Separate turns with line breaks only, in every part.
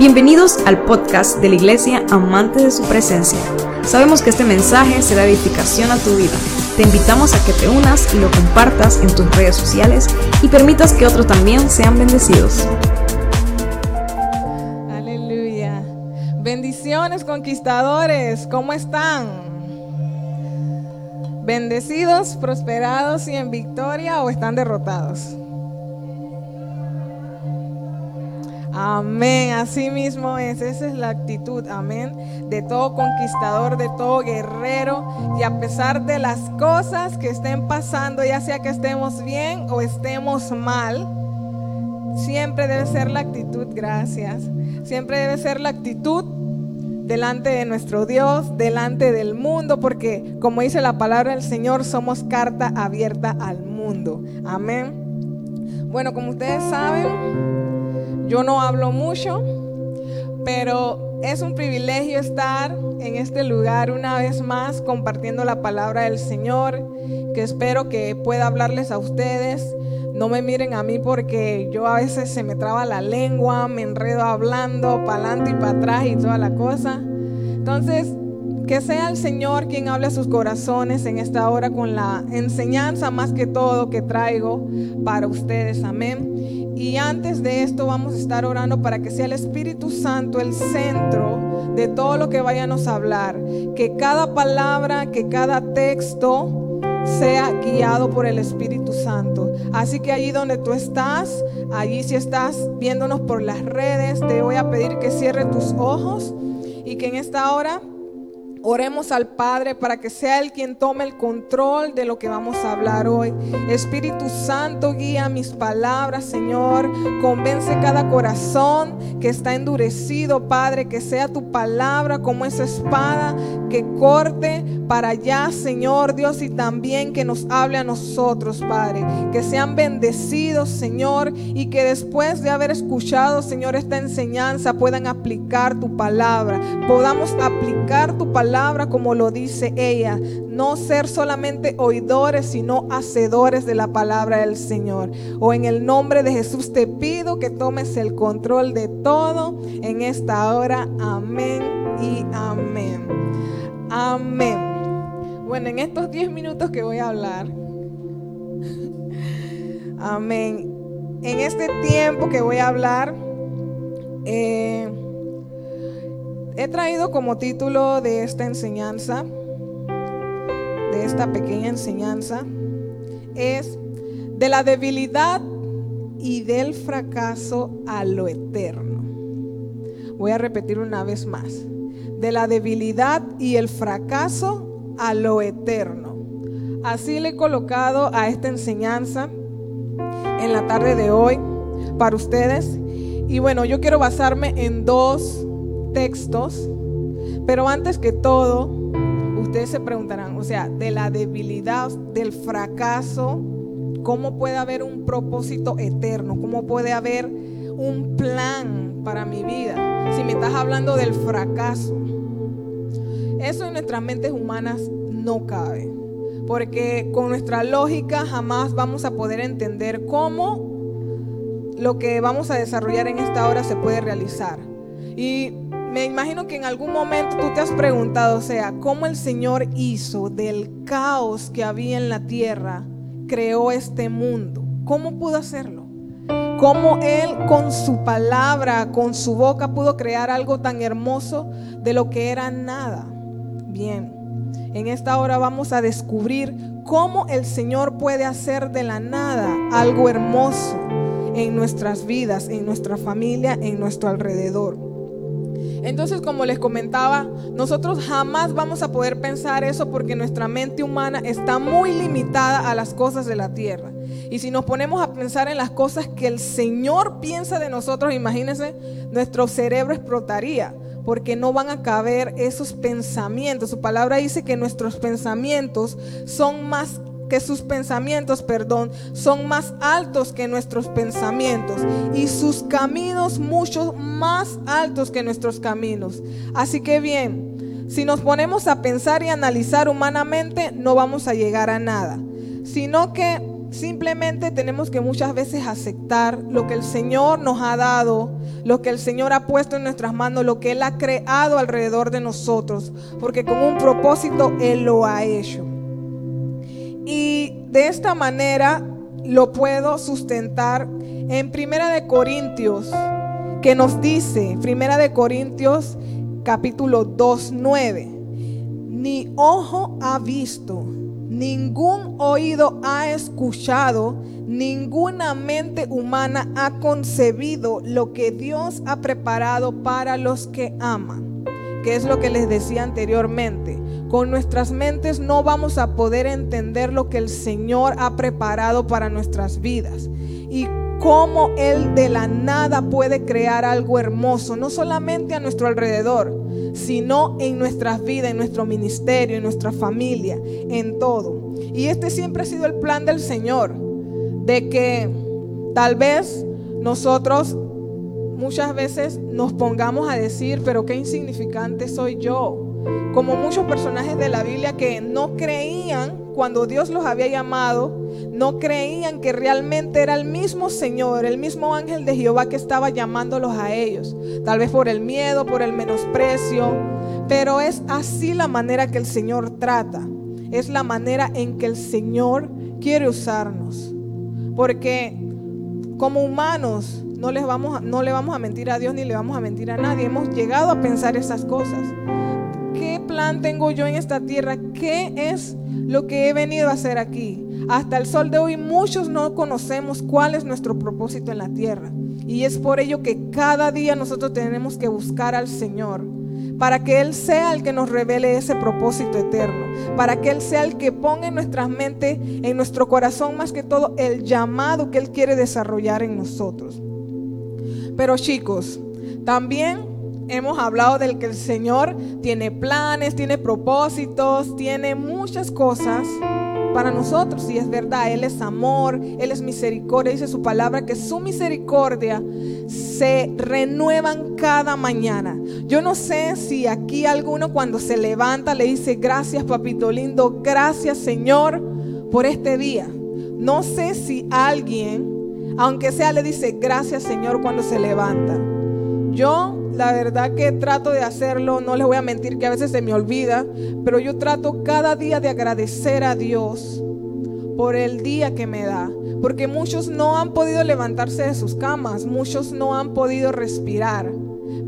Bienvenidos al podcast de la Iglesia Amante de su Presencia. Sabemos que este mensaje será edificación a tu vida. Te invitamos a que te unas y lo compartas en tus redes sociales y permitas que otros también sean bendecidos.
Aleluya. Bendiciones conquistadores, ¿cómo están? ¿Bendecidos, prosperados y en victoria o están derrotados? Amén, así mismo es, esa es la actitud, amén, de todo conquistador, de todo guerrero. Y a pesar de las cosas que estén pasando, ya sea que estemos bien o estemos mal, siempre debe ser la actitud, gracias, siempre debe ser la actitud delante de nuestro Dios, delante del mundo, porque como dice la palabra del Señor, somos carta abierta al mundo. Amén. Bueno, como ustedes saben, yo no hablo mucho, pero es un privilegio estar en este lugar una vez más compartiendo la palabra del Señor, que espero que pueda hablarles a ustedes. No me miren a mí porque yo a veces se me traba la lengua, me enredo hablando para adelante y para atrás y toda la cosa. Entonces, que sea el Señor quien hable a sus corazones en esta hora con la enseñanza más que todo que traigo para ustedes. Amén. Y antes de esto vamos a estar orando para que sea el Espíritu Santo el centro de todo lo que vayamos a hablar. Que cada palabra, que cada texto sea guiado por el Espíritu Santo. Así que allí donde tú estás, allí si estás viéndonos por las redes, te voy a pedir que cierre tus ojos y que en esta hora Oremos al Padre para que sea Él quien tome el control de lo que vamos a hablar hoy. Espíritu Santo, guía mis palabras, Señor. Convence cada corazón que está endurecido, Padre, que sea tu palabra como esa espada que corte para allá, Señor Dios, y también que nos hable a nosotros, Padre. Que sean bendecidos, Señor, y que después de haber escuchado, Señor, esta enseñanza puedan aplicar tu palabra. Podamos aplicar tu palabra como lo dice ella, no ser solamente oidores, sino hacedores de la palabra del Señor. O en el nombre de Jesús te pido que tomes el control de todo en esta hora. Amén y amén. Amén. Bueno, en estos 10 minutos que voy a hablar, amén. En este tiempo que voy a hablar, eh, He traído como título de esta enseñanza, de esta pequeña enseñanza, es de la debilidad y del fracaso a lo eterno. Voy a repetir una vez más. De la debilidad y el fracaso a lo eterno. Así le he colocado a esta enseñanza en la tarde de hoy para ustedes. Y bueno, yo quiero basarme en dos textos, pero antes que todo, ustedes se preguntarán, o sea, de la debilidad, del fracaso, ¿cómo puede haber un propósito eterno? ¿Cómo puede haber un plan para mi vida? Si me estás hablando del fracaso, eso en nuestras mentes humanas no cabe, porque con nuestra lógica jamás vamos a poder entender cómo lo que vamos a desarrollar en esta hora se puede realizar. Y me imagino que en algún momento tú te has preguntado, o sea, cómo el Señor hizo del caos que había en la tierra, creó este mundo. ¿Cómo pudo hacerlo? ¿Cómo Él con su palabra, con su boca pudo crear algo tan hermoso de lo que era nada? Bien, en esta hora vamos a descubrir cómo el Señor puede hacer de la nada algo hermoso en nuestras vidas, en nuestra familia, en nuestro alrededor. Entonces, como les comentaba, nosotros jamás vamos a poder pensar eso porque nuestra mente humana está muy limitada a las cosas de la tierra. Y si nos ponemos a pensar en las cosas que el Señor piensa de nosotros, imagínense, nuestro cerebro explotaría porque no van a caber esos pensamientos. Su palabra dice que nuestros pensamientos son más que sus pensamientos, perdón, son más altos que nuestros pensamientos y sus caminos mucho más altos que nuestros caminos. Así que bien, si nos ponemos a pensar y analizar humanamente, no vamos a llegar a nada, sino que simplemente tenemos que muchas veces aceptar lo que el Señor nos ha dado, lo que el Señor ha puesto en nuestras manos, lo que Él ha creado alrededor de nosotros, porque con un propósito Él lo ha hecho. Y de esta manera lo puedo sustentar en Primera de Corintios, que nos dice, Primera de Corintios capítulo 2, 9, ni ojo ha visto, ningún oído ha escuchado, ninguna mente humana ha concebido lo que Dios ha preparado para los que aman, que es lo que les decía anteriormente. Con nuestras mentes no vamos a poder entender lo que el Señor ha preparado para nuestras vidas. Y cómo Él de la nada puede crear algo hermoso, no solamente a nuestro alrededor, sino en nuestras vidas, en nuestro ministerio, en nuestra familia, en todo. Y este siempre ha sido el plan del Señor, de que tal vez nosotros muchas veces nos pongamos a decir, pero qué insignificante soy yo. Como muchos personajes de la Biblia que no creían cuando Dios los había llamado, no creían que realmente era el mismo Señor, el mismo ángel de Jehová que estaba llamándolos a ellos. Tal vez por el miedo, por el menosprecio, pero es así la manera que el Señor trata. Es la manera en que el Señor quiere usarnos. Porque como humanos no, les vamos no le vamos a mentir a Dios ni le vamos a mentir a nadie. Hemos llegado a pensar esas cosas. ¿Qué plan tengo yo en esta tierra? ¿Qué es lo que he venido a hacer aquí. Hasta el sol de hoy muchos no conocemos cuál es nuestro propósito en la tierra. Y es por ello que cada día nosotros tenemos que buscar al Señor. Para que Él sea el que nos revele ese propósito eterno. Para que Él sea el que ponga en nuestras mentes, en nuestro corazón más que todo, el llamado que Él quiere desarrollar en nosotros. Pero chicos, también hemos hablado del que el Señor tiene planes, tiene propósitos, tiene muchas cosas para nosotros. Y es verdad, Él es amor, Él es misericordia. Dice su palabra que su misericordia se renuevan cada mañana. Yo no sé si aquí alguno cuando se levanta le dice gracias papito lindo, gracias Señor por este día. No sé si alguien, aunque sea, le dice gracias Señor cuando se levanta. Yo la verdad que trato de hacerlo, no les voy a mentir que a veces se me olvida, pero yo trato cada día de agradecer a Dios por el día que me da. Porque muchos no han podido levantarse de sus camas, muchos no han podido respirar.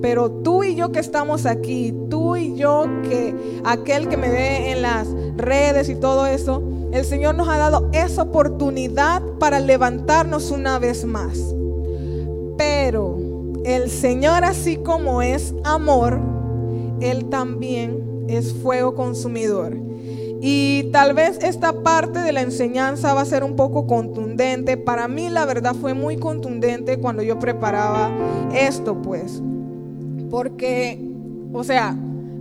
Pero tú y yo que estamos aquí, tú y yo que aquel que me ve en las redes y todo eso, el Señor nos ha dado esa oportunidad para levantarnos una vez más. Pero el Señor así como es amor, Él también es fuego consumidor. Y tal vez esta parte de la enseñanza va a ser un poco contundente. Para mí la verdad fue muy contundente cuando yo preparaba esto, pues. Porque, o sea,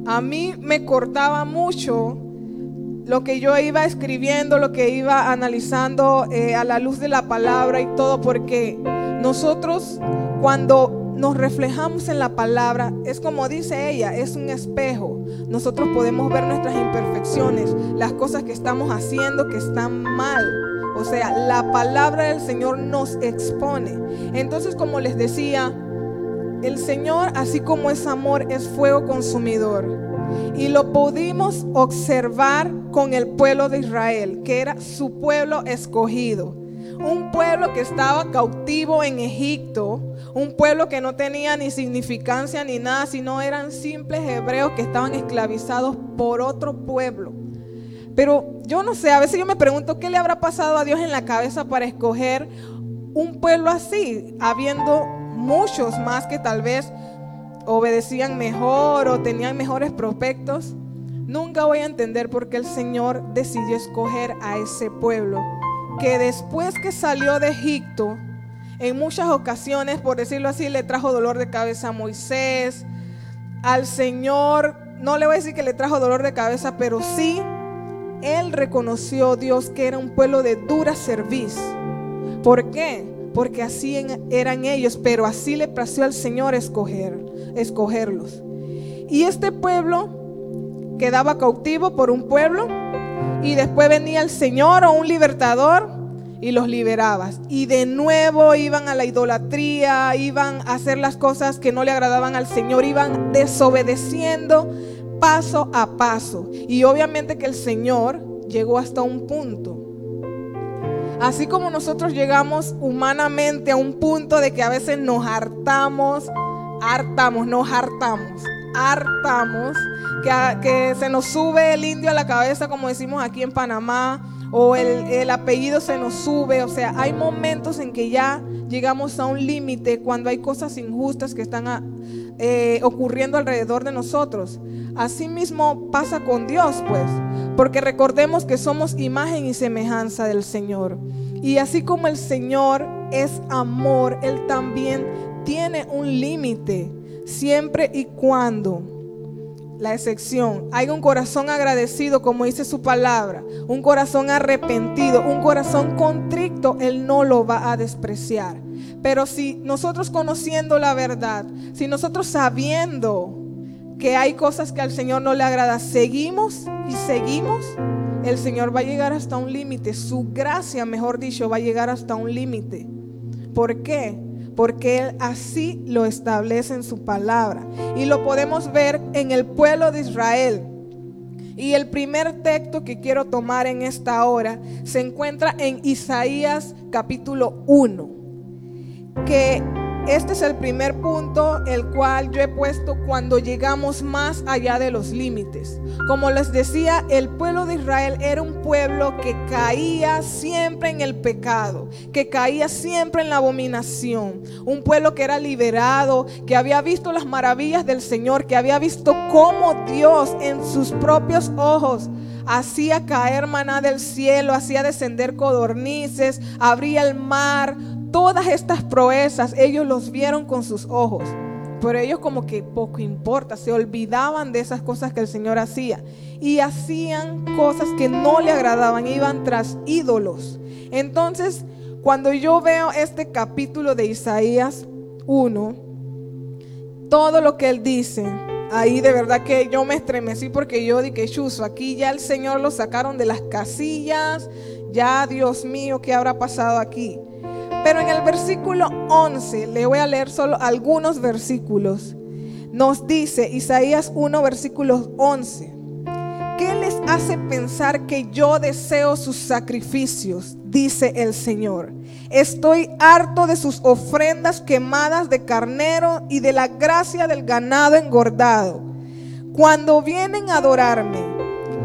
a mí me cortaba mucho lo que yo iba escribiendo, lo que iba analizando eh, a la luz de la palabra y todo, porque nosotros cuando nos reflejamos en la palabra, es como dice ella, es un espejo. Nosotros podemos ver nuestras imperfecciones, las cosas que estamos haciendo que están mal. O sea, la palabra del Señor nos expone. Entonces, como les decía, el Señor, así como es amor, es fuego consumidor. Y lo pudimos observar con el pueblo de Israel, que era su pueblo escogido un pueblo que estaba cautivo en Egipto, un pueblo que no tenía ni significancia ni nada, sino eran simples hebreos que estaban esclavizados por otro pueblo. Pero yo no sé, a veces yo me pregunto qué le habrá pasado a Dios en la cabeza para escoger un pueblo así, habiendo muchos más que tal vez obedecían mejor o tenían mejores prospectos. Nunca voy a entender por qué el Señor decidió escoger a ese pueblo que después que salió de Egipto, en muchas ocasiones, por decirlo así, le trajo dolor de cabeza a Moisés, al Señor, no le voy a decir que le trajo dolor de cabeza, pero sí, él reconoció Dios que era un pueblo de dura cerviz. ¿Por qué? Porque así eran ellos, pero así le plació al Señor escoger, escogerlos. Y este pueblo quedaba cautivo por un pueblo y después venía el Señor o un libertador y los liberabas. Y de nuevo iban a la idolatría, iban a hacer las cosas que no le agradaban al Señor, iban desobedeciendo paso a paso. Y obviamente que el Señor llegó hasta un punto. Así como nosotros llegamos humanamente a un punto de que a veces nos hartamos, hartamos, nos hartamos, hartamos, que, que se nos sube el indio a la cabeza, como decimos aquí en Panamá, o el, apellido se nos sube. O sea, hay momentos en que ya llegamos a un límite cuando hay cosas injustas que están eh, ocurriendo alrededor de nosotros. Así mismo pasa con Dios, pues, porque recordemos que somos imagen y semejanza del Señor. Y así como el Señor es amor, Él también tiene un límite, siempre y cuando la excepción. Hay un corazón agradecido, como dice su palabra, un corazón arrepentido, un corazón contrito, Él no lo va a despreciar. Pero si nosotros conociendo la verdad, si nosotros sabiendo que hay cosas que al Señor no le agrada, seguimos y seguimos, el Señor va a llegar hasta un límite. Su gracia, mejor dicho, va a llegar hasta un límite. ¿Por qué? Porque Él así lo establece en su palabra. Y lo podemos ver en el pueblo de Israel. Y el primer texto que quiero tomar en esta hora se encuentra en Isaías capítulo 1, que este es el primer punto, el cual yo he puesto cuando llegamos más allá de los límites. Como les decía, el pueblo de Israel era un pueblo que caía siempre en el pecado, que caía siempre en la abominación. Un pueblo que era liberado, que había visto las maravillas del Señor, que había visto cómo Dios en sus propios ojos hacía caer maná del cielo, hacía descender codornices, abría el mar, todas estas proezas ellos los vieron con sus ojos. Pero ellos como que poco importa, se olvidaban de esas cosas que el Señor hacía. Y hacían cosas que no le agradaban, iban tras ídolos. Entonces, cuando yo veo este capítulo de Isaías 1, todo lo que él dice, ahí de verdad que yo me estremecí porque yo dije, chuzo, aquí ya el Señor lo sacaron de las casillas, ya Dios mío, ¿qué habrá pasado aquí? Pero en el versículo 11, le voy a leer solo algunos versículos. Nos dice Isaías 1, versículos 11. ¿Qué les hace pensar que yo deseo sus sacrificios? Dice el Señor. Estoy harto de sus ofrendas quemadas de carnero y de la gracia del ganado engordado. Cuando vienen a adorarme,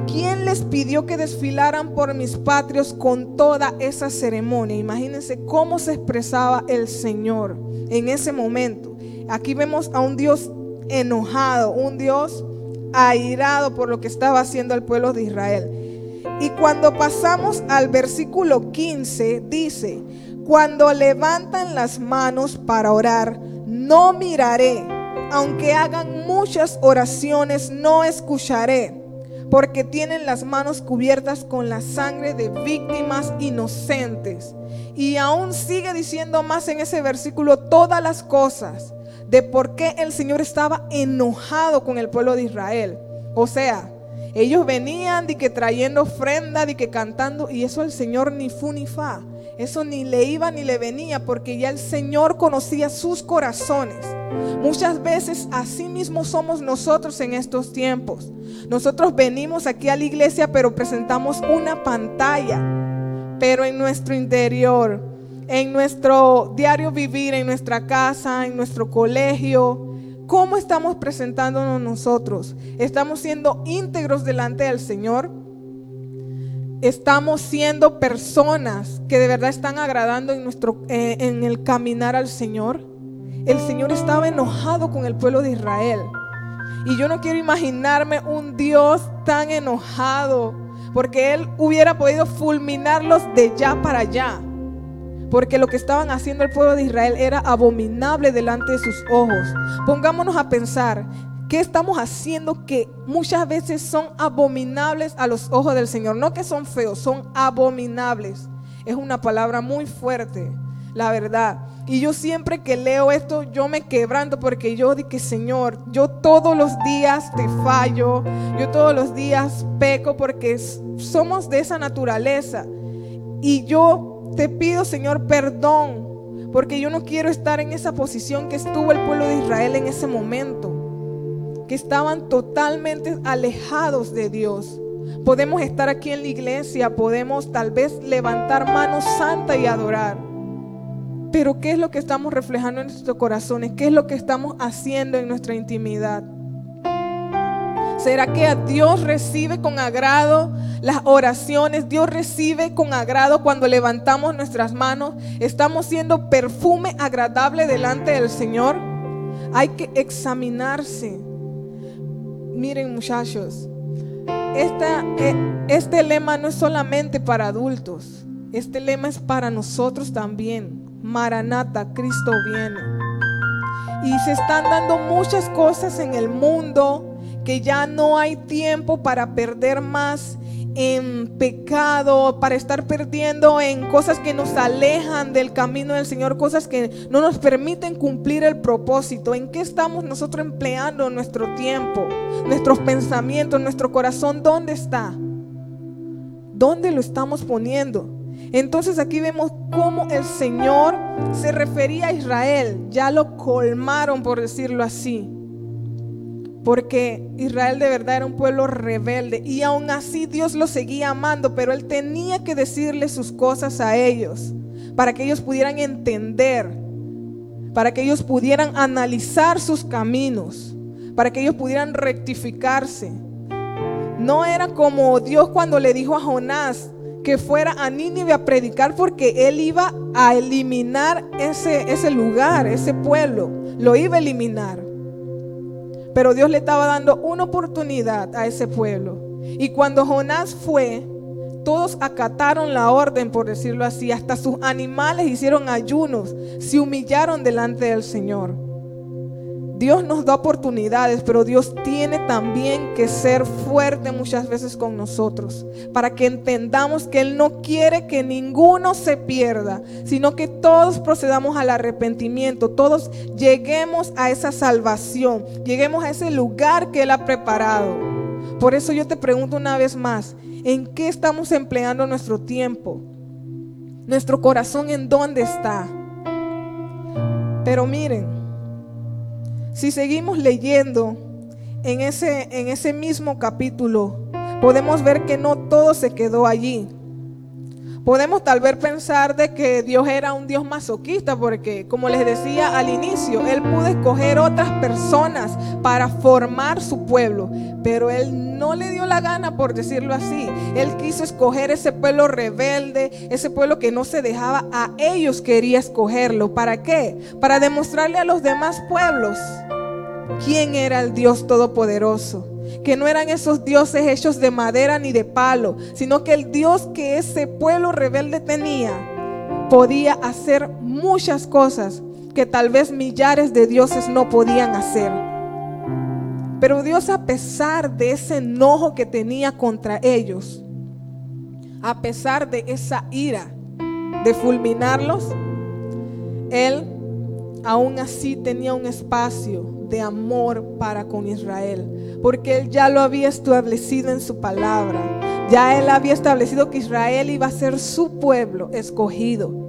¿Quién les pidió que desfilaran por mis patrios con toda esa ceremonia? Imagínense cómo se expresaba el Señor en ese momento. Aquí vemos a un Dios enojado, un Dios airado por lo que estaba haciendo el pueblo de Israel. Y cuando pasamos al versículo 15, dice, cuando levantan las manos para orar, no miraré, aunque hagan muchas oraciones, no escucharé porque tienen las manos cubiertas con la sangre de víctimas inocentes. Y aún sigue diciendo más en ese versículo todas las cosas de por qué el Señor estaba enojado con el pueblo de Israel. O sea, ellos venían de que trayendo ofrenda, de que cantando, y eso el Señor ni fu ni fa. Eso ni le iba ni le venía, porque ya el Señor conocía sus corazones. Muchas veces así mismo somos nosotros en estos tiempos. Nosotros venimos aquí a la iglesia, pero presentamos una pantalla. Pero en nuestro interior, en nuestro diario vivir, en nuestra casa, en nuestro colegio, ¿cómo estamos presentándonos nosotros? ¿Estamos siendo íntegros delante del Señor? ¿Estamos siendo personas que de verdad están agradando en, nuestro, eh, en el caminar al Señor? El Señor estaba enojado con el pueblo de Israel. Y yo no quiero imaginarme un Dios tan enojado, porque Él hubiera podido fulminarlos de ya para allá. Porque lo que estaban haciendo el pueblo de Israel era abominable delante de sus ojos. Pongámonos a pensar, ¿qué estamos haciendo que muchas veces son abominables a los ojos del Señor? No que son feos, son abominables. Es una palabra muy fuerte, la verdad. Y yo siempre que leo esto, yo me quebranto porque yo dije, Señor, yo todos los días te fallo, yo todos los días peco porque somos de esa naturaleza. Y yo te pido, Señor, perdón, porque yo no quiero estar en esa posición que estuvo el pueblo de Israel en ese momento, que estaban totalmente alejados de Dios. Podemos estar aquí en la iglesia, podemos tal vez levantar manos santa y adorar. Pero ¿qué es lo que estamos reflejando en nuestros corazones? ¿Qué es lo que estamos haciendo en nuestra intimidad? ¿Será que a Dios recibe con agrado las oraciones? Dios recibe con agrado cuando levantamos nuestras manos. ¿Estamos siendo perfume agradable delante del Señor? Hay que examinarse. Miren muchachos, eh, este lema no es solamente para adultos. Este lema es para nosotros también. Maranata, Cristo viene. Y se están dando muchas cosas en el mundo que ya no hay tiempo para perder más en pecado, para estar perdiendo en cosas que nos alejan del camino del Señor, cosas que no nos permiten cumplir el propósito. ¿En qué estamos nosotros empleando nuestro tiempo, nuestros pensamientos, nuestro corazón? ¿Dónde está? ¿Dónde lo estamos poniendo? Entonces aquí vemos cómo el Señor se refería a Israel. Ya lo colmaron, por decirlo así. Porque Israel de verdad era un pueblo rebelde. Y aún así Dios lo seguía amando. Pero Él tenía que decirle sus cosas a ellos. Para que ellos pudieran entender. Para que ellos pudieran analizar sus caminos. Para que ellos pudieran rectificarse. No era como Dios cuando le dijo a Jonás, que fuera a Nínive a predicar porque él iba a eliminar ese, ese lugar, ese pueblo, lo iba a eliminar. Pero Dios le estaba dando una oportunidad a ese pueblo. Y cuando Jonás fue, todos acataron la orden, por decirlo así, hasta sus animales hicieron ayunos, se humillaron delante del Señor. Dios nos da oportunidades, pero Dios tiene también que ser fuerte muchas veces con nosotros, para que entendamos que Él no quiere que ninguno se pierda, sino que todos procedamos al arrepentimiento, todos lleguemos a esa salvación, lleguemos a ese lugar que Él ha preparado. Por eso yo te pregunto una vez más, ¿en qué estamos empleando nuestro tiempo? ¿Nuestro corazón en dónde está? Pero miren, si seguimos leyendo en ese, en ese mismo capítulo, podemos ver que no todo se quedó allí. Podemos tal vez pensar de que Dios era un Dios masoquista porque, como les decía al inicio, Él pudo escoger otras personas para formar su pueblo, pero Él no le dio la gana, por decirlo así. Él quiso escoger ese pueblo rebelde, ese pueblo que no se dejaba, a ellos quería escogerlo. ¿Para qué? Para demostrarle a los demás pueblos quién era el Dios Todopoderoso que no eran esos dioses hechos de madera ni de palo, sino que el Dios que ese pueblo rebelde tenía podía hacer muchas cosas que tal vez millares de dioses no podían hacer. Pero Dios a pesar de ese enojo que tenía contra ellos, a pesar de esa ira de fulminarlos, Él aún así tenía un espacio de amor para con Israel, porque Él ya lo había establecido en su palabra. Ya Él había establecido que Israel iba a ser su pueblo escogido.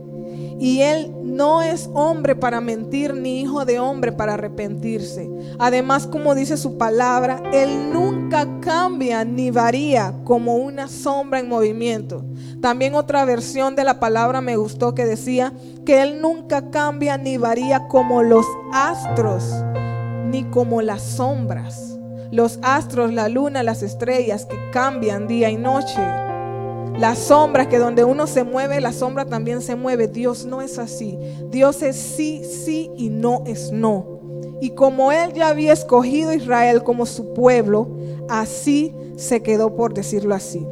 Y Él no es hombre para mentir ni hijo de hombre para arrepentirse. Además, como dice su palabra, Él nunca cambia ni varía como una sombra en movimiento. También otra versión de la palabra me gustó que decía que Él nunca cambia ni varía como los astros ni como las sombras. Los astros, la luna, las estrellas que cambian día y noche. Las sombras que donde uno se mueve, la sombra también se mueve. Dios no es así. Dios es sí, sí y no es no. Y como Él ya había escogido a Israel como su pueblo, así se quedó por decirlo así.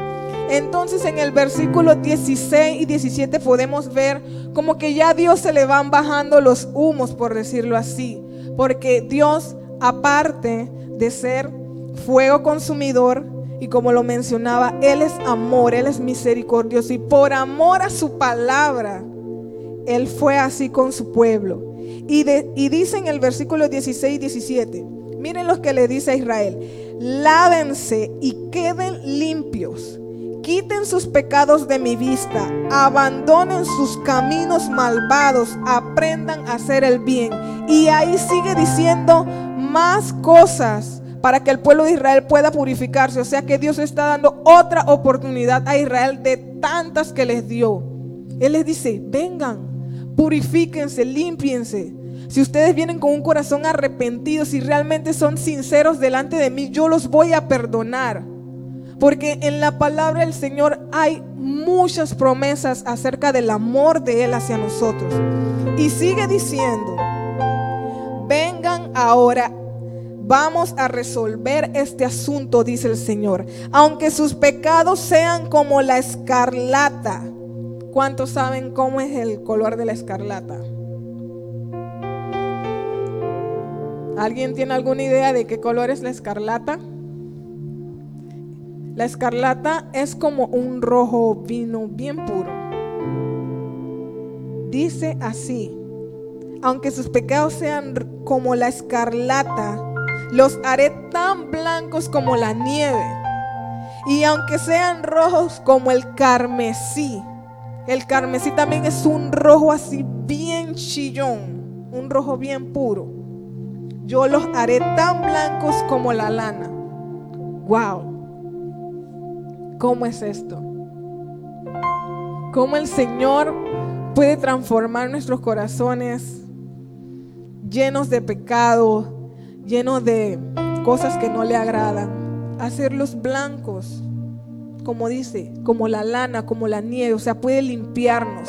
Entonces en el versículo 16 y 17 podemos ver como que ya a Dios se le van bajando los humos, por decirlo así. Porque Dios, aparte de ser fuego consumidor, y como lo mencionaba, Él es amor, Él es misericordioso. Y por amor a su palabra, Él fue así con su pueblo. Y, y dice en el versículo 16 y 17, miren lo que le dice a Israel, lávense y queden limpios quiten sus pecados de mi vista, abandonen sus caminos malvados, aprendan a hacer el bien. Y ahí sigue diciendo más cosas para que el pueblo de Israel pueda purificarse. O sea que Dios está dando otra oportunidad a Israel de tantas que les dio. Él les dice, vengan, purifíquense, limpiense. Si ustedes vienen con un corazón arrepentido, si realmente son sinceros delante de mí, yo los voy a perdonar. Porque en la palabra del Señor hay muchas promesas acerca del amor de Él hacia nosotros. Y sigue diciendo, vengan ahora, vamos a resolver este asunto, dice el Señor. Aunque sus pecados sean como la escarlata. ¿Cuántos saben cómo es el color de la escarlata? ¿Alguien tiene alguna idea de qué color es la escarlata? La escarlata es como un rojo vino bien puro. Dice así, aunque sus pecados sean como la escarlata, los haré tan blancos como la nieve. Y aunque sean rojos como el carmesí, el carmesí también es un rojo así bien chillón, un rojo bien puro. Yo los haré tan blancos como la lana. Wow. ¿Cómo es esto? ¿Cómo el Señor puede transformar nuestros corazones llenos de pecado, llenos de cosas que no le agradan? Hacerlos blancos, como dice, como la lana, como la nieve, o sea, puede limpiarnos.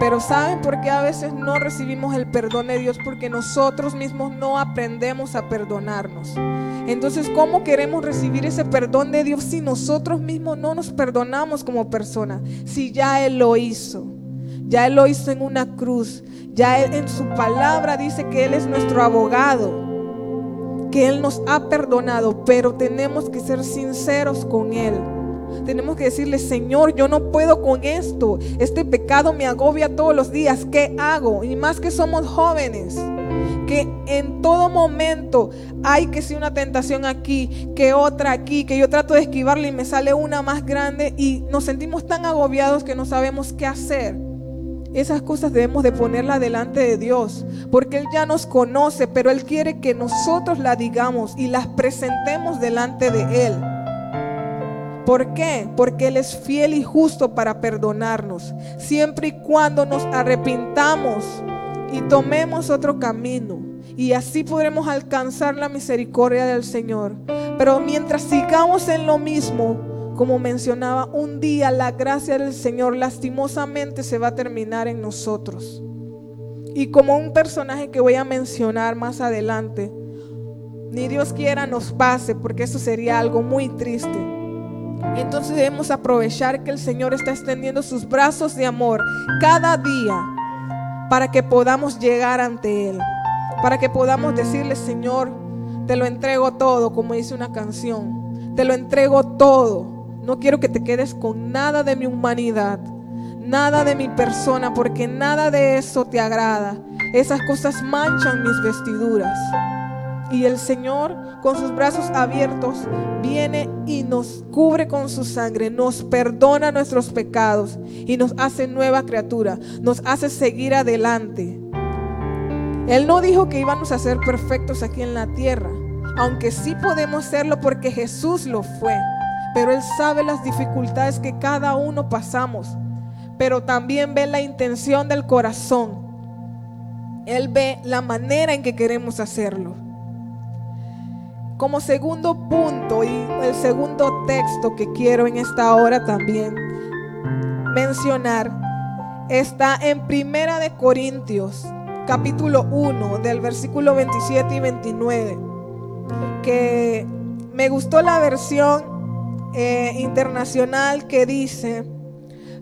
Pero ¿saben por qué a veces no recibimos el perdón de Dios? Porque nosotros mismos no aprendemos a perdonarnos. Entonces, ¿cómo queremos recibir ese perdón de Dios si nosotros mismos no nos perdonamos como personas? Si ya Él lo hizo. Ya Él lo hizo en una cruz. Ya Él en su palabra dice que Él es nuestro abogado. Que Él nos ha perdonado. Pero tenemos que ser sinceros con Él. Tenemos que decirle, Señor, yo no puedo con esto. Este pecado me agobia todos los días. ¿Qué hago? Y más que somos jóvenes, que en todo momento hay que ser una tentación aquí, que otra aquí, que yo trato de esquivarle y me sale una más grande y nos sentimos tan agobiados que no sabemos qué hacer. Esas cosas debemos de ponerlas delante de Dios, porque Él ya nos conoce, pero Él quiere que nosotros la digamos y las presentemos delante de Él. ¿Por qué? Porque Él es fiel y justo para perdonarnos, siempre y cuando nos arrepintamos y tomemos otro camino. Y así podremos alcanzar la misericordia del Señor. Pero mientras sigamos en lo mismo, como mencionaba, un día la gracia del Señor lastimosamente se va a terminar en nosotros. Y como un personaje que voy a mencionar más adelante, ni Dios quiera nos pase, porque eso sería algo muy triste. Entonces debemos aprovechar que el Señor está extendiendo sus brazos de amor cada día para que podamos llegar ante Él, para que podamos decirle, Señor, te lo entrego todo, como dice una canción, te lo entrego todo. No quiero que te quedes con nada de mi humanidad, nada de mi persona, porque nada de eso te agrada. Esas cosas manchan mis vestiduras. Y el Señor con sus brazos abiertos viene y nos cubre con su sangre, nos perdona nuestros pecados y nos hace nueva criatura, nos hace seguir adelante. Él no dijo que íbamos a ser perfectos aquí en la tierra, aunque sí podemos serlo porque Jesús lo fue, pero Él sabe las dificultades que cada uno pasamos, pero también ve la intención del corazón. Él ve la manera en que queremos hacerlo. Como segundo punto y el segundo texto que quiero en esta hora también mencionar está en Primera de Corintios, capítulo 1, del versículo 27 y 29, que me gustó la versión eh, internacional que dice,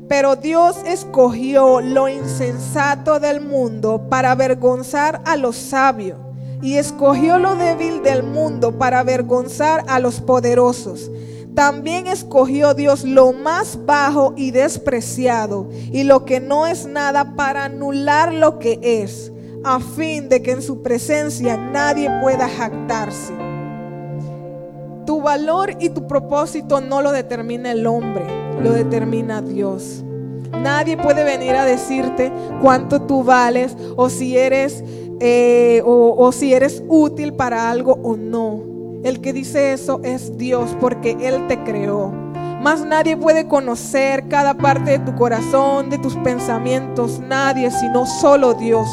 pero Dios escogió lo insensato del mundo para avergonzar a los sabios y escogió lo débil del mundo para avergonzar a los poderosos. También escogió Dios lo más bajo y despreciado y lo que no es nada para anular lo que es, a fin de que en su presencia nadie pueda jactarse. Tú valor y tu propósito no lo determina el hombre, lo determina Dios. Nadie puede venir a decirte cuánto tú vales o si eres eh, o, o si eres útil para algo o no. El que dice eso es Dios porque Él te creó. Más nadie puede conocer cada parte de tu corazón, de tus pensamientos, nadie, sino solo Dios.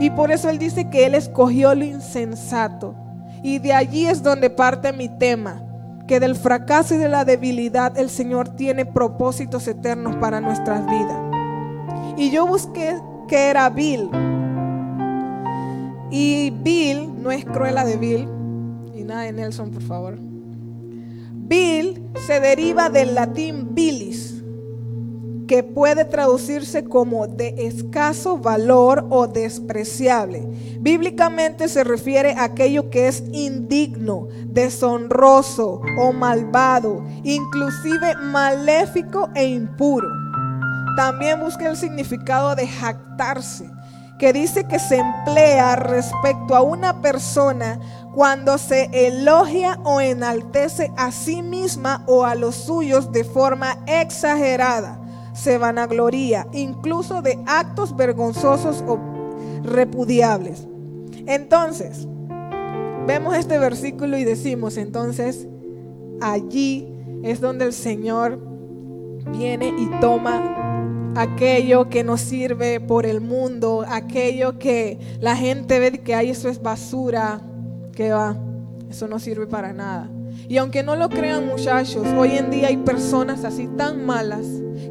Y por eso Él dice que Él escogió lo insensato. Y de allí es donde parte mi tema, que del fracaso y de la debilidad el Señor tiene propósitos eternos para nuestras vidas. Y yo busqué que era Bill. Y Bill no es cruela de Bill. Y nada de Nelson, por favor. Bill se deriva del latín bilis, que puede traducirse como de escaso valor o despreciable. Bíblicamente se refiere a aquello que es indigno, deshonroso o malvado, inclusive maléfico e impuro. También busca el significado de jactarse, que dice que se emplea respecto a una persona cuando se elogia o enaltece a sí misma o a los suyos de forma exagerada, se vanagloria, incluso de actos vergonzosos o repudiables. Entonces, vemos este versículo y decimos, entonces, allí es donde el Señor viene y toma aquello que nos sirve por el mundo, aquello que la gente ve que hay eso es basura, que va, eso no sirve para nada. Y aunque no lo crean muchachos, hoy en día hay personas así tan malas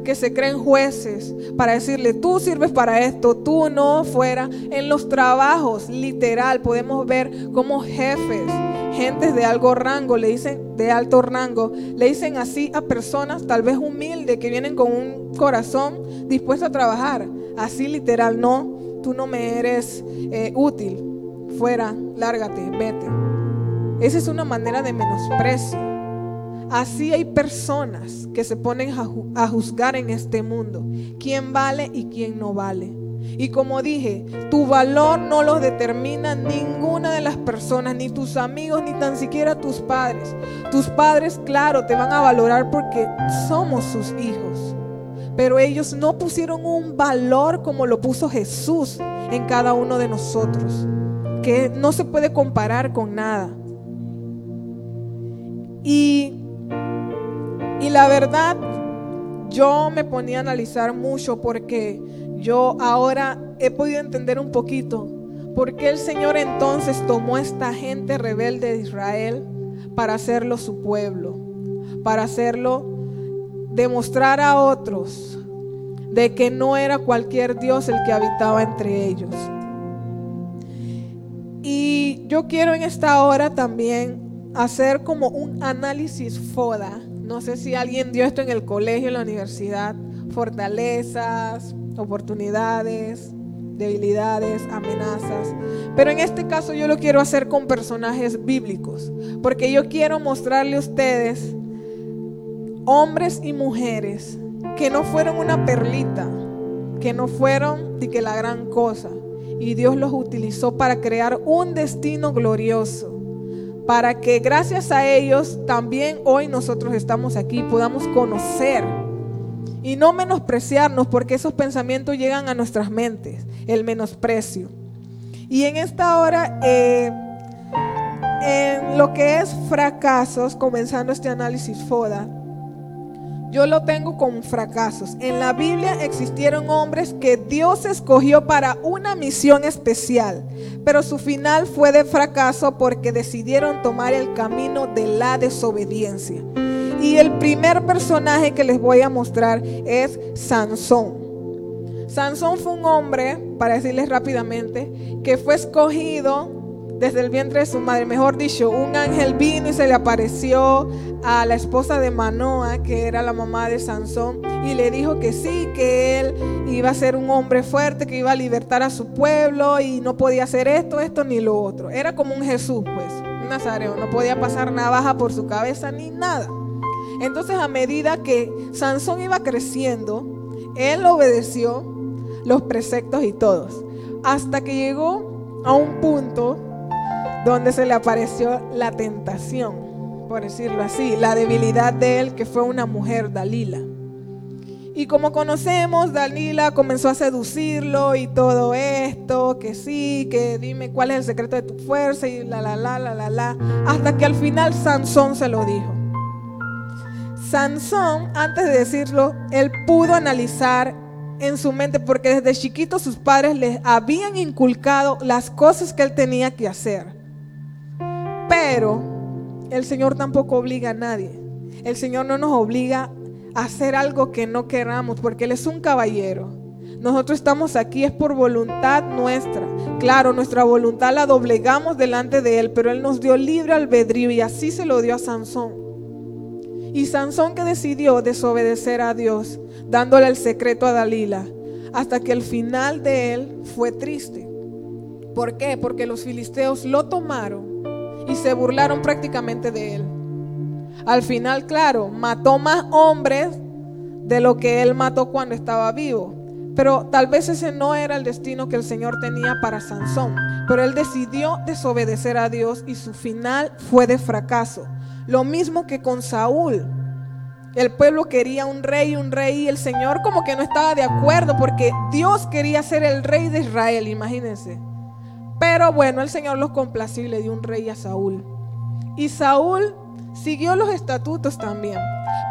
que se creen jueces para decirle, tú sirves para esto, tú no fuera. En los trabajos, literal, podemos ver como jefes, gentes de algo rango, le dicen, de alto rango, le dicen así a personas tal vez humildes que vienen con un corazón dispuesto a trabajar. Así literal, no, tú no me eres eh, útil. Fuera, lárgate, vete. Esa es una manera de menosprecio. Así hay personas que se ponen a juzgar en este mundo quién vale y quién no vale. Y como dije, tu valor no lo determina ninguna de las personas, ni tus amigos, ni tan siquiera tus padres. Tus padres, claro, te van a valorar porque somos sus hijos. Pero ellos no pusieron un valor como lo puso Jesús en cada uno de nosotros, que no se puede comparar con nada. Y, y la verdad, yo me ponía a analizar mucho porque yo ahora he podido entender un poquito por qué el Señor entonces tomó esta gente rebelde de Israel para hacerlo su pueblo, para hacerlo demostrar a otros de que no era cualquier Dios el que habitaba entre ellos. Y yo quiero en esta hora también hacer como un análisis FODA. No sé si alguien dio esto en el colegio, en la universidad. Fortalezas, oportunidades, debilidades, amenazas. Pero en este caso yo lo quiero hacer con personajes bíblicos. Porque yo quiero mostrarle a ustedes hombres y mujeres que no fueron una perlita, que no fueron de que la gran cosa. Y Dios los utilizó para crear un destino glorioso para que gracias a ellos también hoy nosotros estamos aquí, podamos conocer y no menospreciarnos porque esos pensamientos llegan a nuestras mentes, el menosprecio. Y en esta hora, eh, en lo que es fracasos, comenzando este análisis FODA, yo lo tengo con fracasos. En la Biblia existieron hombres que Dios escogió para una misión especial, pero su final fue de fracaso porque decidieron tomar el camino de la desobediencia. Y el primer personaje que les voy a mostrar es Sansón. Sansón fue un hombre, para decirles rápidamente, que fue escogido desde el vientre de su madre. Mejor dicho, un ángel vino y se le apareció a la esposa de Manoa, que era la mamá de Sansón, y le dijo que sí, que él iba a ser un hombre fuerte, que iba a libertar a su pueblo y no podía hacer esto, esto ni lo otro. Era como un Jesús, pues, un nazareo, no podía pasar navaja por su cabeza ni nada. Entonces a medida que Sansón iba creciendo, él obedeció los preceptos y todos, hasta que llegó a un punto donde se le apareció la tentación. por decirlo así, la debilidad de él, que fue una mujer, Dalila. Y como conocemos, Dalila comenzó a seducirlo y todo esto, que sí, que dime cuál es el secreto de tu fuerza y la, la, la, la, la, la, hasta que al final Sansón se lo dijo. Sansón, antes de decirlo, él pudo analizar en su mente porque desde chiquito sus padres le habían inculcado las cosas que él tenía que hacer. Pero el Señor tampoco obliga a nadie. El Señor no nos obliga a hacer algo que no queramos porque Él es un caballero. Nosotros estamos aquí es por voluntad nuestra. Claro, nuestra voluntad la doblegamos delante de Él, pero Él nos dio libre albedrío y así se lo dio a Sansón. Y Sansón que decidió desobedecer a Dios, dándole el secreto a Dalila, hasta que el final de él fue triste. ¿Por qué? Porque los filisteos lo tomaron y se burlaron prácticamente de él. Al final, claro, mató más hombres de lo que él mató cuando estaba vivo. Pero tal vez ese no era el destino que el Señor tenía para Sansón. Pero él decidió desobedecer a Dios y su final fue de fracaso. Lo mismo que con Saúl. El pueblo quería un rey, un rey, y el Señor como que no estaba de acuerdo porque Dios quería ser el rey de Israel, imagínense. Pero bueno, el Señor los complació y le dio un rey a Saúl. Y Saúl siguió los estatutos también.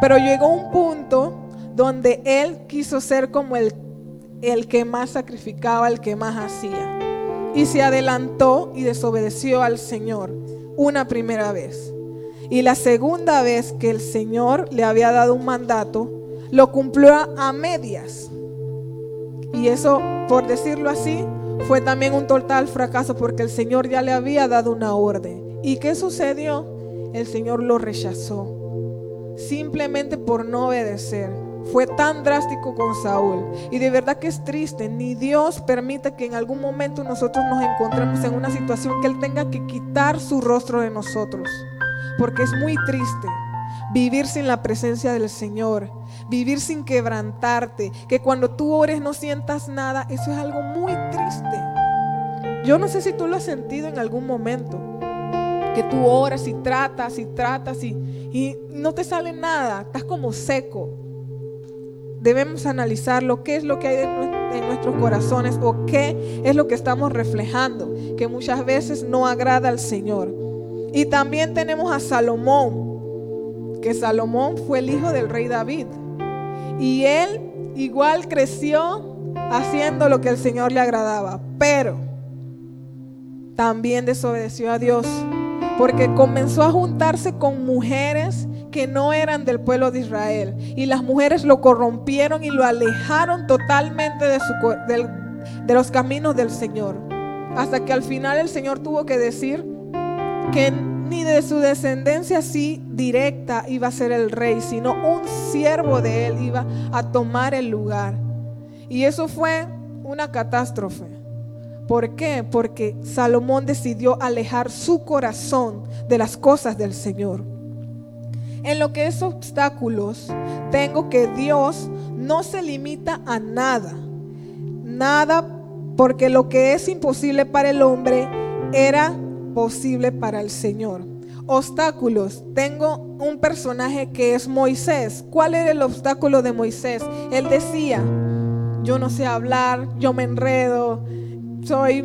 Pero llegó un punto donde él quiso ser como el, el que más sacrificaba, el que más hacía. Y se adelantó y desobedeció al Señor una primera vez. Y la segunda vez que el Señor le había dado un mandato, lo cumplió a medias. Y eso, por decirlo así, fue también un total fracaso porque el Señor ya le había dado una orden. ¿Y qué sucedió? El Señor lo rechazó. Simplemente por no obedecer. Fue tan drástico con Saúl. Y de verdad que es triste. Ni Dios permite que en algún momento nosotros nos encontremos en una situación que Él tenga que quitar su rostro de nosotros. Porque es muy triste vivir sin la presencia del Señor, vivir sin quebrantarte, que cuando tú ores no sientas nada, eso es algo muy triste. Yo no sé si tú lo has sentido en algún momento, que tú oras y tratas y tratas y, y no te sale nada, estás como seco. Debemos analizar lo que es lo que hay en nuestros corazones o qué es lo que estamos reflejando, que muchas veces no agrada al Señor. Y también tenemos a Salomón, que Salomón fue el hijo del rey David. Y él igual creció haciendo lo que el Señor le agradaba, pero también desobedeció a Dios, porque comenzó a juntarse con mujeres que no eran del pueblo de Israel. Y las mujeres lo corrompieron y lo alejaron totalmente de, de los caminos del Señor. Hasta que al final el Señor tuvo que decir, que ni de su descendencia así directa iba a ser el rey, sino un siervo de él iba a tomar el lugar. Y eso fue una catástrofe. ¿Por qué? Porque Salomón decidió alejar su corazón de las cosas del Señor. En lo que es obstáculos, tengo que Dios no se limita a nada. Nada, porque lo que es imposible para el hombre era posible para el Señor. Obstáculos. Tengo un personaje que es Moisés. ¿Cuál era el obstáculo de Moisés? Él decía, yo no sé hablar, yo me enredo, soy,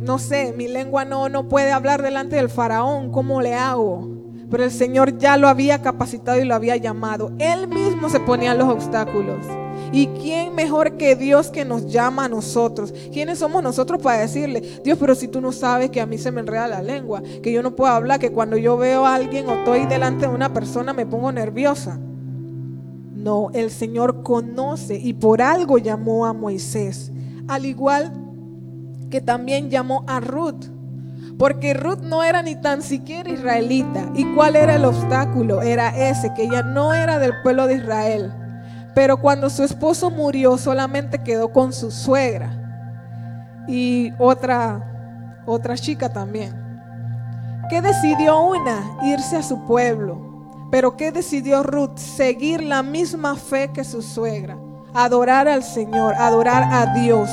no sé, mi lengua no, no puede hablar delante del faraón, ¿cómo le hago? Pero el Señor ya lo había capacitado y lo había llamado. Él mismo se ponía los obstáculos. ¿Y quién mejor que Dios que nos llama a nosotros? ¿Quiénes somos nosotros para decirle, Dios, pero si tú no sabes que a mí se me enreda la lengua, que yo no puedo hablar, que cuando yo veo a alguien o estoy delante de una persona me pongo nerviosa? No, el Señor conoce y por algo llamó a Moisés, al igual que también llamó a Ruth. Porque Ruth no era ni tan siquiera israelita. ¿Y cuál era el obstáculo? Era ese, que ella no era del pueblo de Israel. Pero cuando su esposo murió, solamente quedó con su suegra y otra, otra chica también. ¿Qué decidió una? Irse a su pueblo. Pero ¿qué decidió Ruth? Seguir la misma fe que su suegra. Adorar al Señor, adorar a Dios.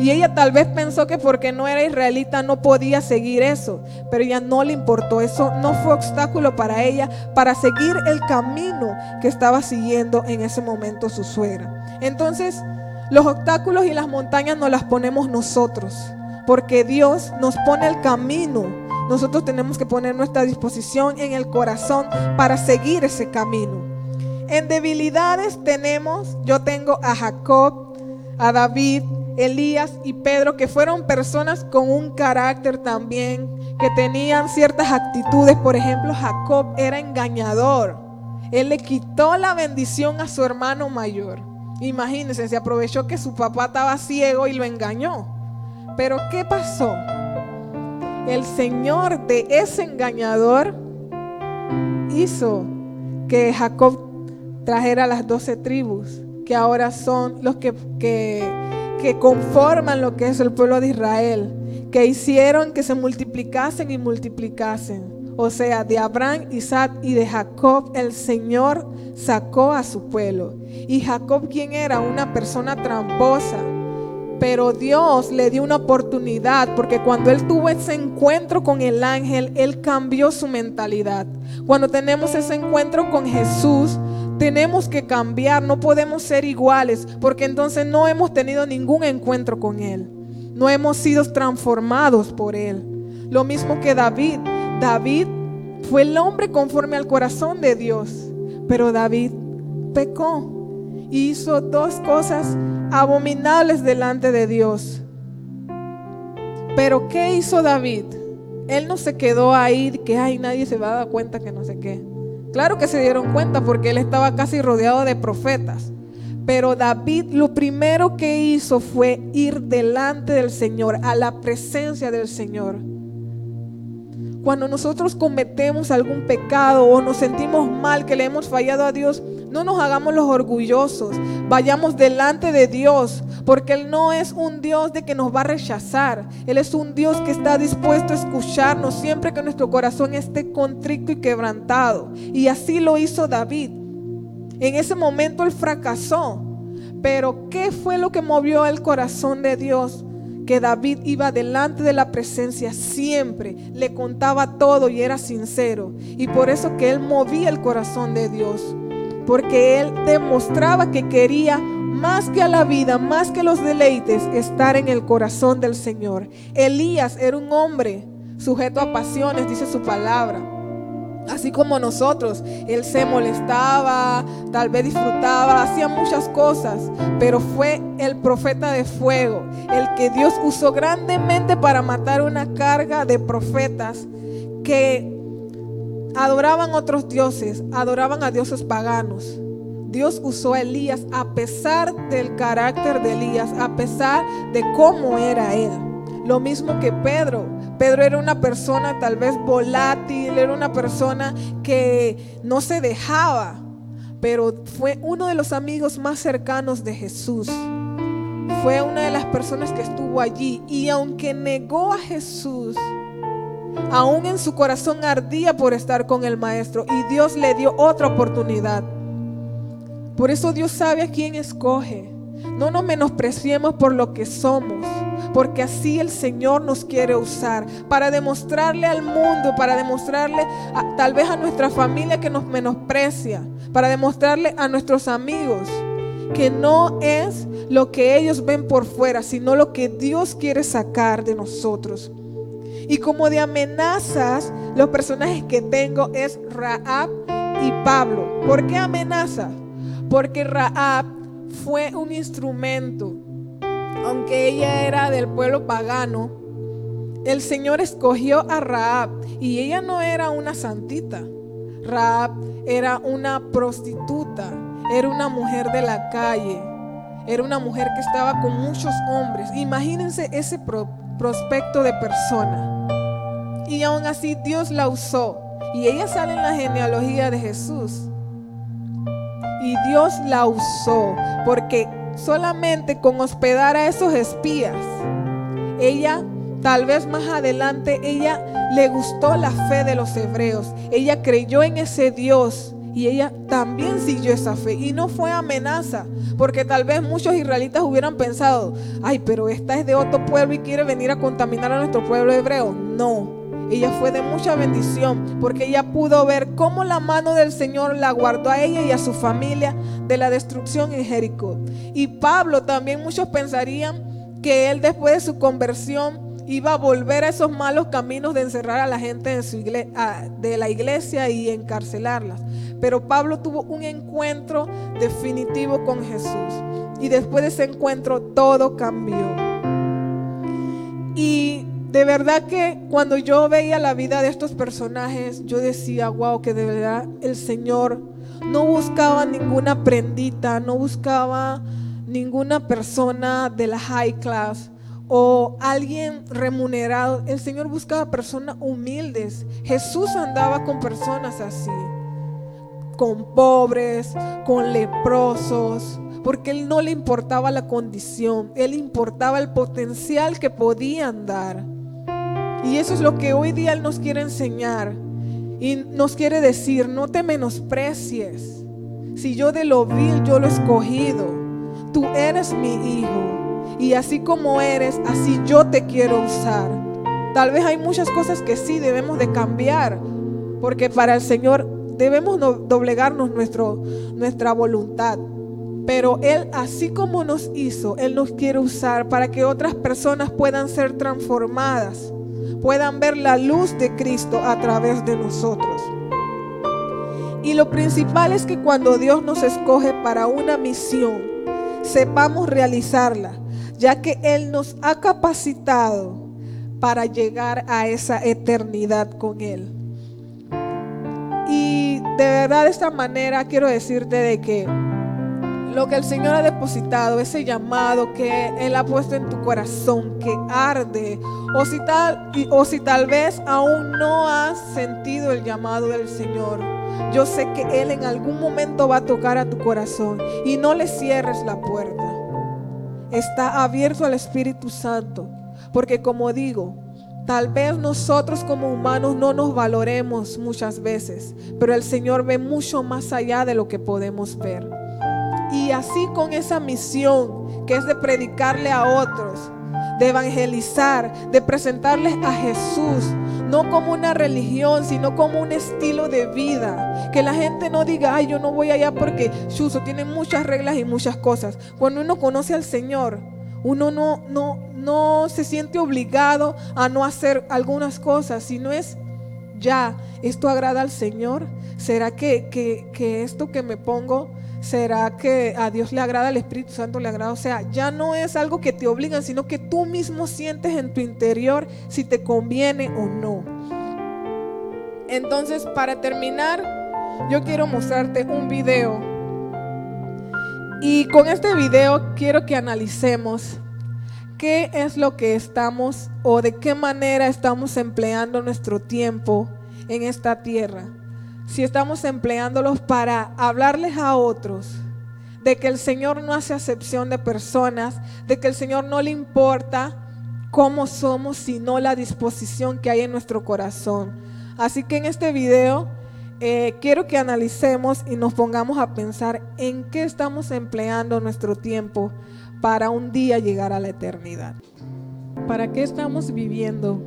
Y ella tal vez pensó que porque no era israelita no podía seguir eso, pero ella no le importó. Eso no fue obstáculo para ella para seguir el camino que estaba siguiendo en ese momento su suegra. Entonces, los obstáculos y las montañas nos las ponemos nosotros, porque Dios nos pone el camino. Nosotros tenemos que poner nuestra disposición en el corazón para seguir ese camino. En debilidades tenemos, yo tengo a Jacob, a David, Elías y Pedro, que fueron personas con un carácter también, que tenían ciertas actitudes. Por ejemplo, Jacob era engañador. Él le quitó la bendición a su hermano mayor. Imagínense, se aprovechó que su papá estaba ciego y lo engañó. Pero ¿qué pasó? El Señor de ese engañador hizo que Jacob trajera las doce tribus, que ahora son los que, que, que conforman lo que es el pueblo de Israel, que hicieron que se multiplicasen y multiplicasen. O sea, de Abraham, Isaac y de Jacob el Señor sacó a su pueblo. Y Jacob, quien era una persona tramposa, pero Dios le dio una oportunidad porque cuando él tuvo ese encuentro con el ángel, él cambió su mentalidad. Cuando tenemos ese encuentro con Jesús, tenemos que cambiar, no podemos ser iguales porque entonces no hemos tenido ningún encuentro con él. No hemos sido transformados por él. Lo mismo que David. David fue el hombre conforme al corazón de Dios, pero David pecó y hizo dos cosas abominables delante de Dios. Pero ¿qué hizo David? Él no se quedó ahí que ay nadie se va a dar cuenta que no sé qué. Claro que se dieron cuenta porque él estaba casi rodeado de profetas. Pero David lo primero que hizo fue ir delante del Señor, a la presencia del Señor. Cuando nosotros cometemos algún pecado o nos sentimos mal que le hemos fallado a Dios, no nos hagamos los orgullosos. Vayamos delante de Dios, porque Él no es un Dios de que nos va a rechazar. Él es un Dios que está dispuesto a escucharnos siempre que nuestro corazón esté contrito y quebrantado. Y así lo hizo David. En ese momento Él fracasó. Pero ¿qué fue lo que movió el corazón de Dios? que David iba delante de la presencia siempre, le contaba todo y era sincero. Y por eso que él movía el corazón de Dios, porque él demostraba que quería más que a la vida, más que los deleites, estar en el corazón del Señor. Elías era un hombre sujeto a pasiones, dice su palabra. Así como nosotros, él se molestaba, tal vez disfrutaba, hacía muchas cosas, pero fue el profeta de fuego, el que Dios usó grandemente para matar una carga de profetas que adoraban otros dioses, adoraban a dioses paganos. Dios usó a Elías a pesar del carácter de Elías, a pesar de cómo era él. Lo mismo que Pedro. Pedro era una persona tal vez volátil, era una persona que no se dejaba, pero fue uno de los amigos más cercanos de Jesús. Fue una de las personas que estuvo allí y aunque negó a Jesús, aún en su corazón ardía por estar con el maestro y Dios le dio otra oportunidad. Por eso Dios sabe a quién escoge. No nos menospreciemos por lo que somos, porque así el Señor nos quiere usar para demostrarle al mundo, para demostrarle tal vez a nuestra familia que nos menosprecia, para demostrarle a nuestros amigos que no es lo que ellos ven por fuera, sino lo que Dios quiere sacar de nosotros. Y como de amenazas, los personajes que tengo es Raab y Pablo. ¿Por qué amenaza? Porque Raab fue un instrumento. Aunque ella era del pueblo pagano, el Señor escogió a Raab y ella no era una santita. Raab era una prostituta, era una mujer de la calle, era una mujer que estaba con muchos hombres. Imagínense ese prospecto de persona. Y aún así Dios la usó. Y ella sale en la genealogía de Jesús. Y Dios la usó porque solamente con hospedar a esos espías, ella tal vez más adelante, ella le gustó la fe de los hebreos. Ella creyó en ese Dios Y ella también siguió esa fe. Y no fue amenaza, porque tal vez muchos israelitas hubieran pensado, ay, pero esta es de otro pueblo y quiere venir a contaminar a nuestro pueblo hebreo. No, ella fue de mucha bendición porque ella pudo ver cómo la mano del Señor la guardó a ella y a su familia de la destrucción en Jericó. Y Pablo también muchos pensarían que él después de su conversión iba a volver a esos malos caminos de encerrar a la gente de la iglesia y encarcelarlas. Pero Pablo tuvo un encuentro definitivo con Jesús. Y después de ese encuentro todo cambió. Y de verdad que cuando yo veía la vida de estos personajes, yo decía, wow, que de verdad el Señor no buscaba ninguna prendita, no buscaba ninguna persona de la high class o alguien remunerado. El Señor buscaba personas humildes. Jesús andaba con personas así, con pobres, con leprosos, porque Él no le importaba la condición, Él importaba el potencial que podían dar. Y eso es lo que hoy día Él nos quiere enseñar. Y nos quiere decir, no te menosprecies. Si yo de lo vil yo lo he escogido, tú eres mi hijo. Y así como eres, así yo te quiero usar. Tal vez hay muchas cosas que sí debemos de cambiar, porque para el Señor debemos doblegarnos nuestra voluntad. Pero Él, así como nos hizo, Él nos quiere usar para que otras personas puedan ser transformadas, puedan ver la luz de Cristo a través de nosotros. Y lo principal es que cuando Dios nos escoge para una misión, sepamos realizarla ya que Él nos ha capacitado para llegar a esa eternidad con Él. Y de verdad de esta manera quiero decirte de que lo que el Señor ha depositado, ese llamado que Él ha puesto en tu corazón, que arde, o si tal, o si tal vez aún no has sentido el llamado del Señor, yo sé que Él en algún momento va a tocar a tu corazón y no le cierres la puerta está abierto al Espíritu Santo. Porque como digo, tal vez nosotros como humanos no nos valoremos muchas veces, pero el Señor ve mucho más allá de lo que podemos ver. Y así con esa misión que es de predicarle a otros, de evangelizar, de presentarles a Jesús, no como una religión, sino como un estilo de vida. Que la gente no diga, ay, yo no voy allá porque Chuso tiene muchas reglas y muchas cosas. Cuando uno conoce al Señor, uno no, no, no se siente obligado a no hacer algunas cosas, sino es ya, esto agrada al Señor. ¿Será que, que, que esto que me pongo ¿Será que a Dios le agrada, al Espíritu Santo le agrada? O sea, ya no es algo que te obligan, sino que tú mismo sientes en tu interior si te conviene o no. Entonces, para terminar, yo quiero mostrarte un video. Y con este video quiero que analicemos qué es lo que estamos o de qué manera estamos empleando nuestro tiempo en esta tierra si estamos empleándolos para hablarles a otros de que el Señor no hace acepción de personas, de que el Señor no le importa cómo somos, sino la disposición que hay en nuestro corazón. Así que en este video eh, quiero que analicemos y nos pongamos a pensar en qué estamos empleando nuestro tiempo para un día llegar a la eternidad. ¿Para qué estamos viviendo?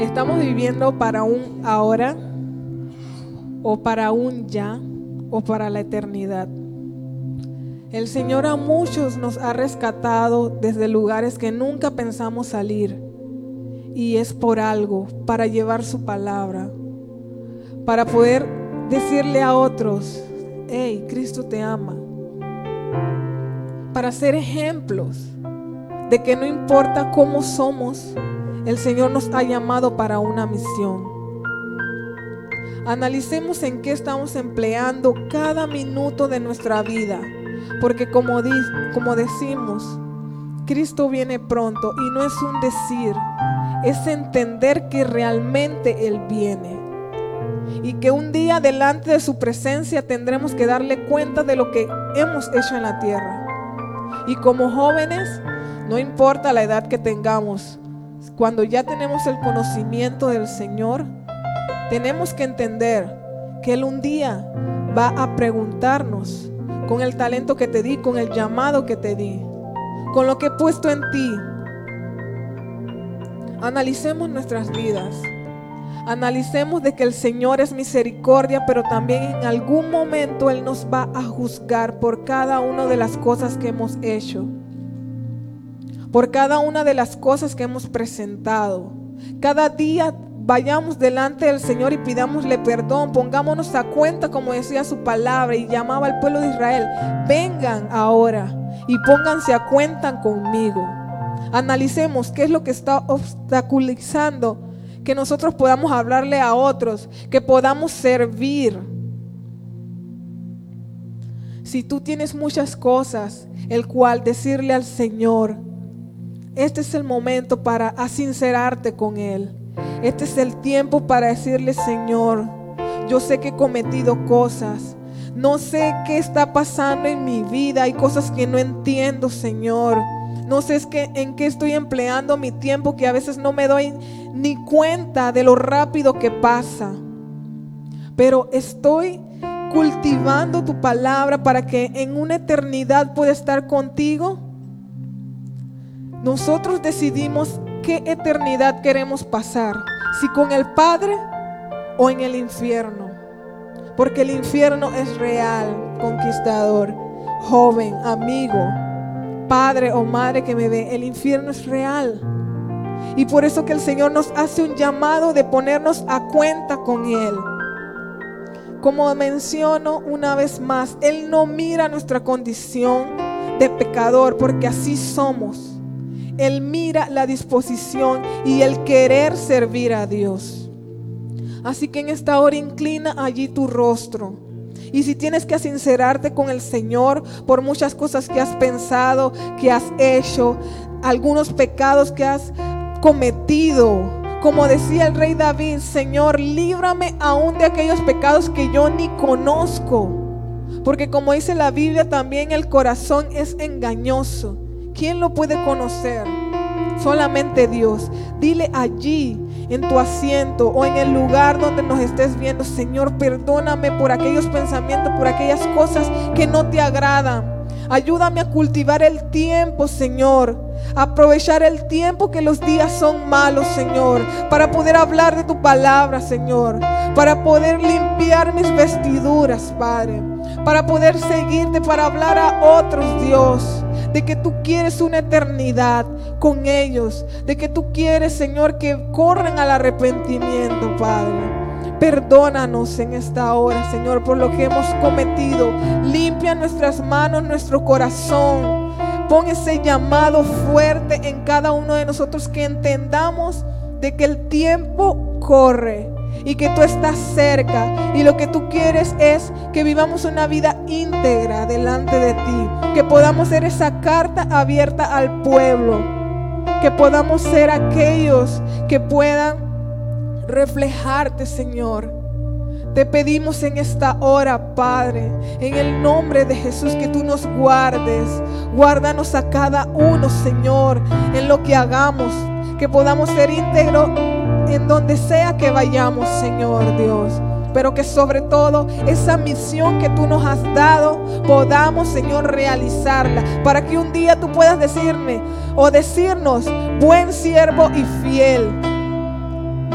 ¿Estamos viviendo para un ahora? O para un ya o para la eternidad. El Señor a muchos nos ha rescatado desde lugares que nunca pensamos salir y es por algo, para llevar su palabra, para poder decirle a otros, hey, Cristo te ama, para ser ejemplos de que no importa cómo somos, el Señor nos ha llamado para una misión. Analicemos en qué estamos empleando cada minuto de nuestra vida. Porque como, como decimos, Cristo viene pronto y no es un decir, es entender que realmente Él viene. Y que un día delante de su presencia tendremos que darle cuenta de lo que hemos hecho en la tierra. Y como jóvenes, no importa la edad que tengamos, cuando ya tenemos el conocimiento del Señor, tenemos que entender que Él un día va a preguntarnos con el talento que te di, con el llamado que te di, con lo que he puesto en ti. Analicemos nuestras vidas. Analicemos de que el Señor es misericordia, pero también en algún momento Él nos va a juzgar por cada una de las cosas que hemos hecho, por cada una de las cosas que hemos presentado. Cada día vayamos delante del Señor y pidámosle perdón, pongámonos a cuenta como decía su palabra y llamaba al pueblo de Israel, vengan ahora y pónganse a cuenta conmigo. Analicemos qué es lo que está obstaculizando que nosotros podamos hablarle a otros, que podamos servir. Si tú tienes muchas cosas, el cual decirle al Señor, este es el momento para asincerarte con Él. Este es el tiempo para decirle, Señor, yo sé que he cometido cosas. No sé qué está pasando en mi vida. Hay cosas que no entiendo, Señor. No sé es que, en qué estoy empleando mi tiempo que a veces no me doy ni cuenta de lo rápido que pasa. Pero estoy cultivando tu palabra para que en una eternidad pueda estar contigo. Nosotros decidimos qué eternidad queremos pasar, si con el Padre o en el infierno. Porque el infierno es real, conquistador, joven, amigo, padre o madre que me ve. El infierno es real. Y por eso que el Señor nos hace un llamado de ponernos a cuenta con Él. Como menciono una vez más, Él no mira nuestra condición de pecador porque así somos. Él mira la disposición y el querer servir a Dios. Así que en esta hora inclina allí tu rostro. Y si tienes que sincerarte con el Señor por muchas cosas que has pensado, que has hecho, algunos pecados que has cometido, como decía el rey David, Señor, líbrame aún de aquellos pecados que yo ni conozco. Porque como dice la Biblia, también el corazón es engañoso. ¿Quién lo puede conocer? Solamente Dios. Dile allí, en tu asiento o en el lugar donde nos estés viendo, Señor, perdóname por aquellos pensamientos, por aquellas cosas que no te agradan. Ayúdame a cultivar el tiempo, Señor. Aprovechar el tiempo que los días son malos, Señor. Para poder hablar de tu palabra, Señor. Para poder limpiar mis vestiduras, Padre. Para poder seguirte, para hablar a otros, Dios de que tú quieres una eternidad con ellos, de que tú quieres, Señor, que corran al arrepentimiento, Padre. Perdónanos en esta hora, Señor, por lo que hemos cometido. Limpia nuestras manos, nuestro corazón. Pon ese llamado fuerte en cada uno de nosotros que entendamos de que el tiempo corre y que tú estás cerca y lo que tú quieres es que vivamos una vida íntegra delante de ti, que podamos ser esa carta abierta al pueblo, que podamos ser aquellos que puedan reflejarte, Señor. Te pedimos en esta hora, Padre, en el nombre de Jesús, que tú nos guardes. Guárdanos a cada uno, Señor, en lo que hagamos, que podamos ser íntegros en donde sea que vayamos, Señor Dios. Pero que sobre todo esa misión que tú nos has dado podamos, Señor, realizarla. Para que un día tú puedas decirme o decirnos, buen siervo y fiel.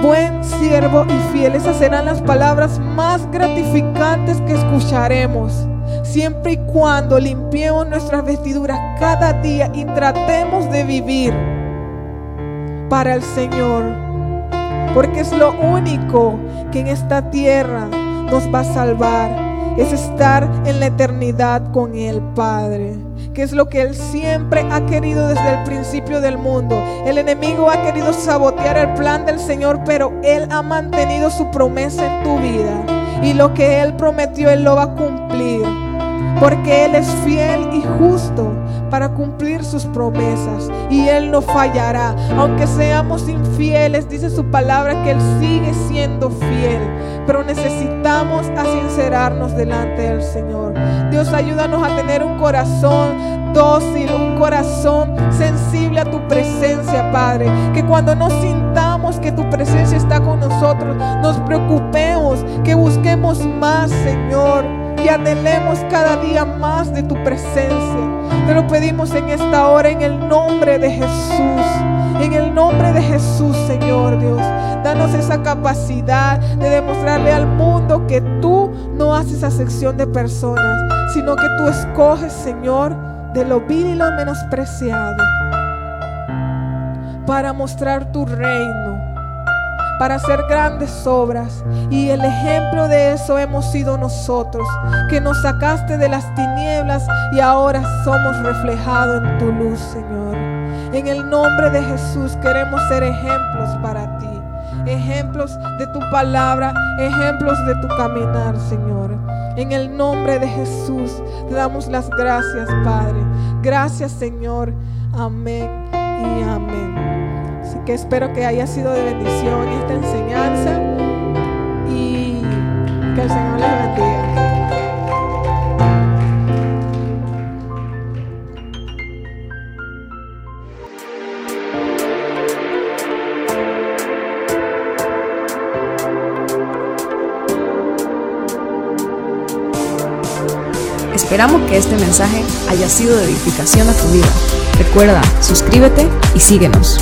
Buen siervo y fiel. Esas serán las palabras más gratificantes que escucharemos. Siempre y cuando limpiemos nuestras vestiduras cada día y tratemos de vivir para el Señor porque es lo único que en esta tierra nos va a salvar. Es estar en la eternidad con el Padre. Que es lo que Él siempre ha querido desde el principio del mundo. El enemigo ha querido sabotear el plan del Señor, pero Él ha mantenido su promesa en tu vida. Y lo que Él prometió, Él lo va a cumplir. Porque Él es fiel y justo para cumplir sus promesas y Él no fallará. Aunque seamos infieles, dice su palabra que Él sigue siendo fiel. Pero necesitamos sincerarnos delante del Señor. Dios, ayúdanos a tener un corazón dócil, un corazón sensible a tu presencia, Padre. Que cuando no sintamos que tu presencia está con nosotros, nos preocupemos, que busquemos más, Señor. Que anhelemos cada día más de tu presencia. Te lo pedimos en esta hora en el nombre de Jesús. En el nombre de Jesús, Señor Dios. Danos esa capacidad de demostrarle al mundo que tú no haces sección de personas, sino que tú escoges, Señor, de lo vil y lo menospreciado para mostrar tu reino, para hacer grandes obras. Y el ejemplo de eso hemos sido nosotros, que nos sacaste de las tinieblas y ahora somos reflejados en tu luz, Señor. En el nombre de Jesús queremos ser ejemplos para ti, ejemplos de tu palabra, ejemplos de tu caminar, Señor. En el nombre de Jesús te damos las gracias, Padre. Gracias, Señor. Amén y amén. Así que espero que haya sido de bendición esta enseñanza y que el Señor les bendiga.
Esperamos que este mensaje haya sido de edificación a tu vida. Recuerda, suscríbete y síguenos.